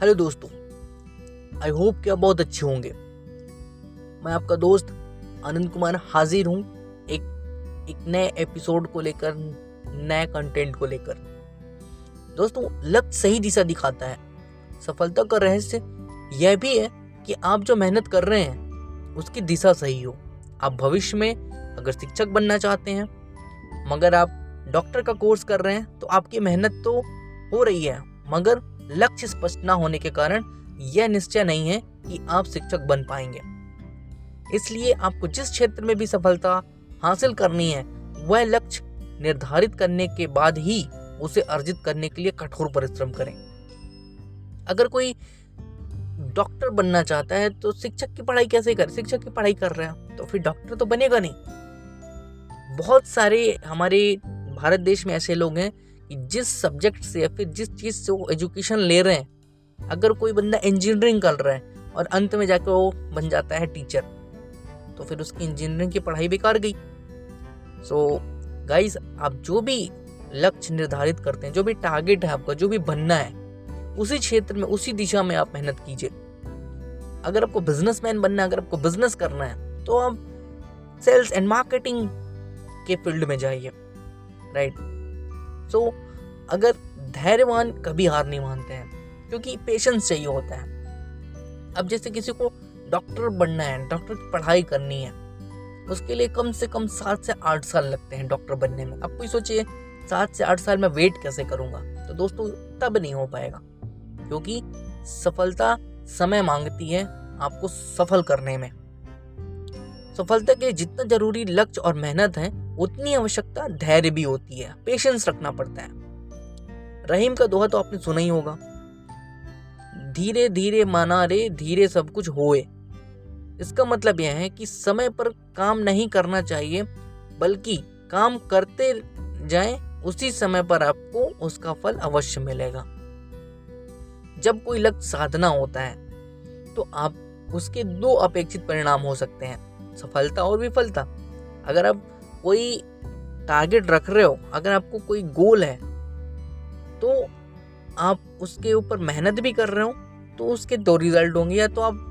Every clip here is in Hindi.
हेलो दोस्तों आई होप कि आप बहुत अच्छे होंगे। मैं आपका दोस्त आनंद कुमार हाजिर हूँ एक एक नए एपिसोड को लेकर, नए कंटेंट को लेकर। दोस्तों लक्ष्य सही दिशा दिखाता है। सफलता का रहस्य यह भी है कि आप जो मेहनत कर रहे हैं, उसकी दिशा सही हो। आप भविष्य में अगर शिक्षक बनना चाहते हैं, मगर आप डॉक्टर का कोर्स कर रहे हैं तो आपकी मेहनत तो हो रही है, मगर लक्ष्य स्पष्ट ना होने के कारण यह निश्चय नहीं है कि आप शिक्षक बन पाएँगे। इसलिए आपको जिस क्षेत्र में भी सफलता हासिल करनी है, वह लक्ष्य निर्धारित करने के बाद ही उसे अर्जित करने के लिए कठोर परिश्रम करें। अगर कोई डॉक्टर बनना चाहता है तो शिक्षक की पढ़ाई कैसे करे? शिक्षक की पढ़ाई कर रहे हैं तो फिर डॉक्टर तो बनेगा नहीं। बहुत सारे हमारे भारत देश में ऐसे लोग हैं जिस सब्जेक्ट से या फिर जिस चीज़ से वो एजुकेशन ले रहे हैं अगर कोई बंदा इंजीनियरिंग कर रहा है और अंत में जाकर वो बन जाता है टीचर तो फिर उसकी इंजीनियरिंग की पढ़ाई बेकार गई। सो so, गाइस आप जो भी लक्ष्य निर्धारित करते हैं जो भी टारगेट है आपका जो भी बनना है उसी क्षेत्र में उसी दिशा में आप मेहनत कीजिए। अगर आपको बिजनेसमैन बनना है अगर आपको बिज़नेस करना है तो आप सेल्स एंड मार्केटिंग के फ़ील्ड में जाइए राइट सो so, अगर धैर्यवान कभी हार नहीं मानते हैं क्योंकि पेशेंस चाहिए होता है। अब जैसे किसी को डॉक्टर बनना है डॉक्टर की पढ़ाई करनी है उसके लिए कम से कम सात से आठ साल लगते हैं डॉक्टर बनने में। अब कोई सोचिए सात से आठ साल में वेट कैसे करूँगा? तो दोस्तों तब नहीं हो पाएगा क्योंकि सफलता समय मांगती है आपको सफल करने में। सफलता के लिए जितना ज़रूरी लक्ष्य और मेहनत है उतनी आवश्यकता धैर्य भी होती है पेशेंस रखना पड़ता है। रहीम का दोहा तो आपने सुना ही होगा। धीरे धीरे माना रे, धीरे सब कुछ होए। इसका मतलब यह है कि समय पर काम नहीं करना चाहिए, बल्कि काम करते जाएँ, उसी समय पर आपको उसका फल अवश्य मिलेगा। जब कोई लक्ष्य साधना होता है तो आप उसके दो अपेक्षित परिणाम हो सकते हैं, सफलता और विफलता। अगर आप कोई टारगेट रख रहे हो, अगर आपको कोई गोल है तो आप उसके ऊपर मेहनत भी कर रहे हो तो उसके दो रिज़ल्ट होंगे, या तो आप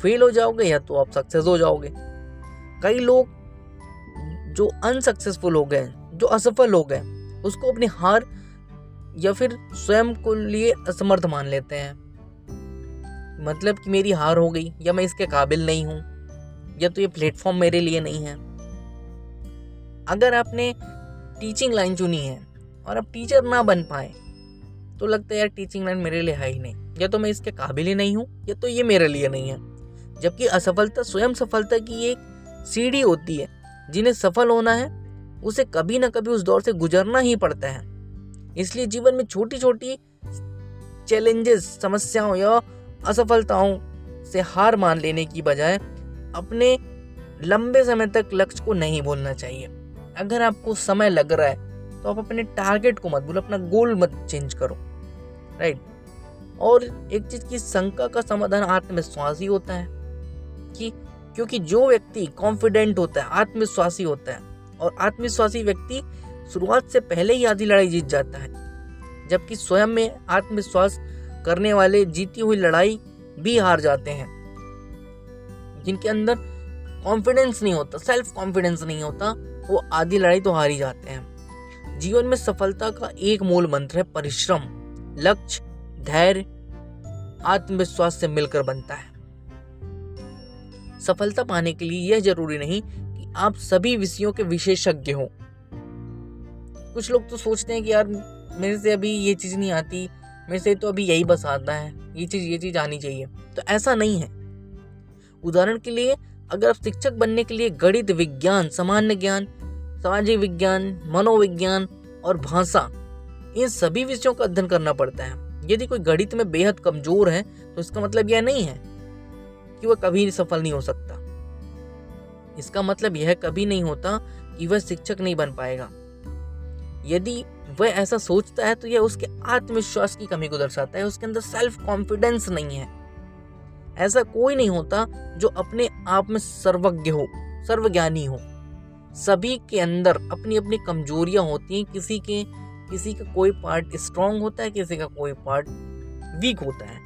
फेल हो जाओगे, या तो आप सक्सेस हो जाओगे। कई लोग जो अनसक्सेसफुल हो गए, जो असफल हो गए, उसको अपनी हार या फिर स्वयं को लिए असमर्थ मान लेते हैं। मतलब कि मेरी हार हो गई, या मैं इसके काबिल नहीं हूँ, या तो ये प्लेटफॉर्म मेरे लिए नहीं है। अगर आपने टीचिंग लाइन चुनी है और आप टीचर ना बन पाए तो लगता है यार टीचिंग लाइन मेरे लिए है ही नहीं। या तो मैं इसके काबिल ही नहीं हूँ, या तो ये मेरे लिए नहीं है। जबकि असफलता, स्वयं सफलता की एक सीढ़ी होती है, जिन्हें सफल होना है, उसे कभी ना कभी उस दौर से गुजरना ही पड़ता है। इसलिए जीवन में छोटी छोटी चैलेंजेस समस्याओं या असफलताओं से हार मान लेने की बजाय, अपने लंबे समय तक लक्ष्य को नहीं भूलना चाहिए। अगर आपको समय लग रहा है तो आप अपने टारगेट को मत भूलो, अपना गोल मत चेंज करो राइट और एक चीज़ की शंका का समाधान आत्मविश्वासी होता है कि क्योंकि जो व्यक्ति कॉन्फिडेंट होता है, आत्मविश्वासी होता है, और आत्मविश्वासी व्यक्ति शुरुआत से पहले ही आधी लड़ाई जीत जाता है, जबकि स्वयं में आत्मविश्वास करने वाले जीती हुई लड़ाई भी हार जाते हैं, जिनके अंदर कॉन्फिडेंस नहीं होता सेल्फ कॉन्फिडेंस नहीं होता वो आधी लड़ाई तो हार ही जाते हैं। जीवन में सफलता का एक मूल मंत्र है, परिश्रम। लक्ष्य, धैर्य, आत्मविश्वास से मिलकर बनता है। सफलता पाने के लिए यह ज़रूरी नहीं कि आप सभी विषयों के विशेषज्ञ हो। कुछ लोग तो सोचते हैं कि यार, मेरे से अभी ये चीज़ नहीं आती, मेरे से तो अभी यही बस आता है, ये चीज़ ये चीज़ आनी चाहिए। तो ऐसा नहीं है। उदाहरण के लिए, अगर आप शिक्षक बनने के लिए गणित, विज्ञान, सामान्य ज्ञान सामाजिक विज्ञान, मनोविज्ञान और भाषा, इन सभी विषयों का अध्ययन करना पड़ता है। यदि कोई गणित में बेहद कमज़ोर है तो इसका मतलब यह नहीं है कि वह कभी सफल नहीं हो सकता। इसका मतलब यह कभी नहीं होता कि वह शिक्षक नहीं बन पाएगा। यदि वह ऐसा सोचता है तो यह उसके आत्मविश्वास की कमी को दर्शाता है। उसके अंदर सेल्फ कॉन्फिडेंस नहीं है। ऐसा कोई नहीं होता जो अपने आप में सर्वज्ञ हो, सर्वज्ञानी हो। सभी के अंदर अपनी अपनी कमजोरियाँ होती हैं। किसी के, किसी का कोई पार्ट स्ट्रांग होता है, किसी का कोई पार्ट वीक होता है।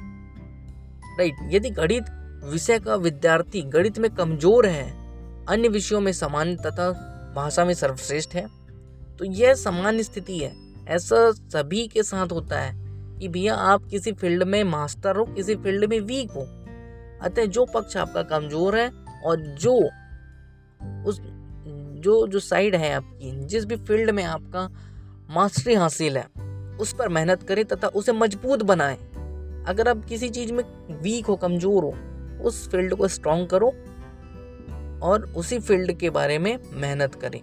राइट यदि गणित विषय का विद्यार्थी गणित में कमज़ोर है, अन्य विषयों में सामान्य तथा भाषा में सर्वश्रेष्ठ है तो यह सामान्य स्थिति है। ऐसा सभी के साथ होता है कि भैया आप किसी फ़ील्ड में मास्टर हो, किसी फ़ील्ड में वीक हो। अतः जो पक्ष आपका कमज़ोर है और जो उस जो जो साइड है आपकी, जिस भी फ़ील्ड में आपका मास्टरी हासिल है, उस पर मेहनत करें तथा उसे मज़बूत बनाएँ। अगर आप किसी चीज़ में वीक हो, कमज़ोर हो, उस फ़ील्ड को स्ट्रॉन्ग करो और उसी फ़ील्ड के बारे में मेहनत करें।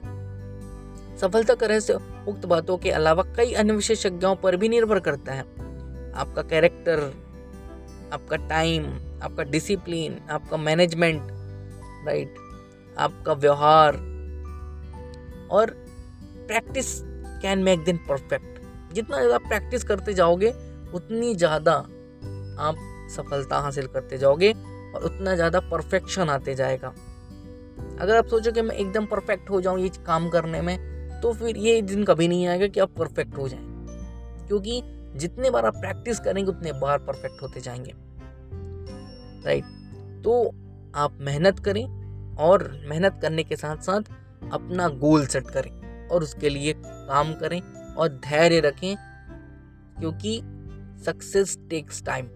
सफलता का रहस्य उक्त बातों के अलावा कई अन्य विशेषज्ञों पर भी निर्भर करता है। आपका कैरेक्टर आपका टाइम आपका डिसिप्लिन आपका मैनेजमेंट राइट आपका व्यवहार और प्रैक्टिस कैन मेक दिन परफेक्ट जितना ज़्यादा प्रैक्टिस करते जाओगे, उतनी ज़्यादा आप सफलता हासिल करते जाओगे और उतना ज़्यादा परफेक्शन आते जाएगा। अगर आप सोचो कि मैं एकदम परफेक्ट हो जाऊँ ये काम करने में तो फिर ये दिन कभी नहीं आएगा कि आप परफेक्ट हो जाएँ। क्योंकि जितने बार आप प्रैक्टिस करेंगे, उतने बार परफेक्ट होते जाएँगे। राइट तो आप मेहनत करें और मेहनत करने के साथ साथ अपना गोल सेट करें और उसके लिए काम करें और धैर्य रखें, क्योंकि success takes time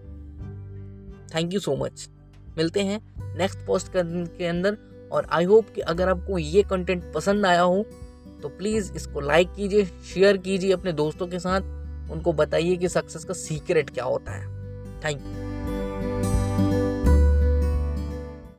thank you so much मिलते हैं नेक्स्ट पोस्ट के अंदर और आई होप कि अगर आपको ये कंटेंट पसंद आया हो तो प्लीज़ इसको लाइक कीजिए शेयर कीजिए अपने दोस्तों के साथ। उनको बताइए कि सक्सेस का सीक्रेट क्या होता है। Thank you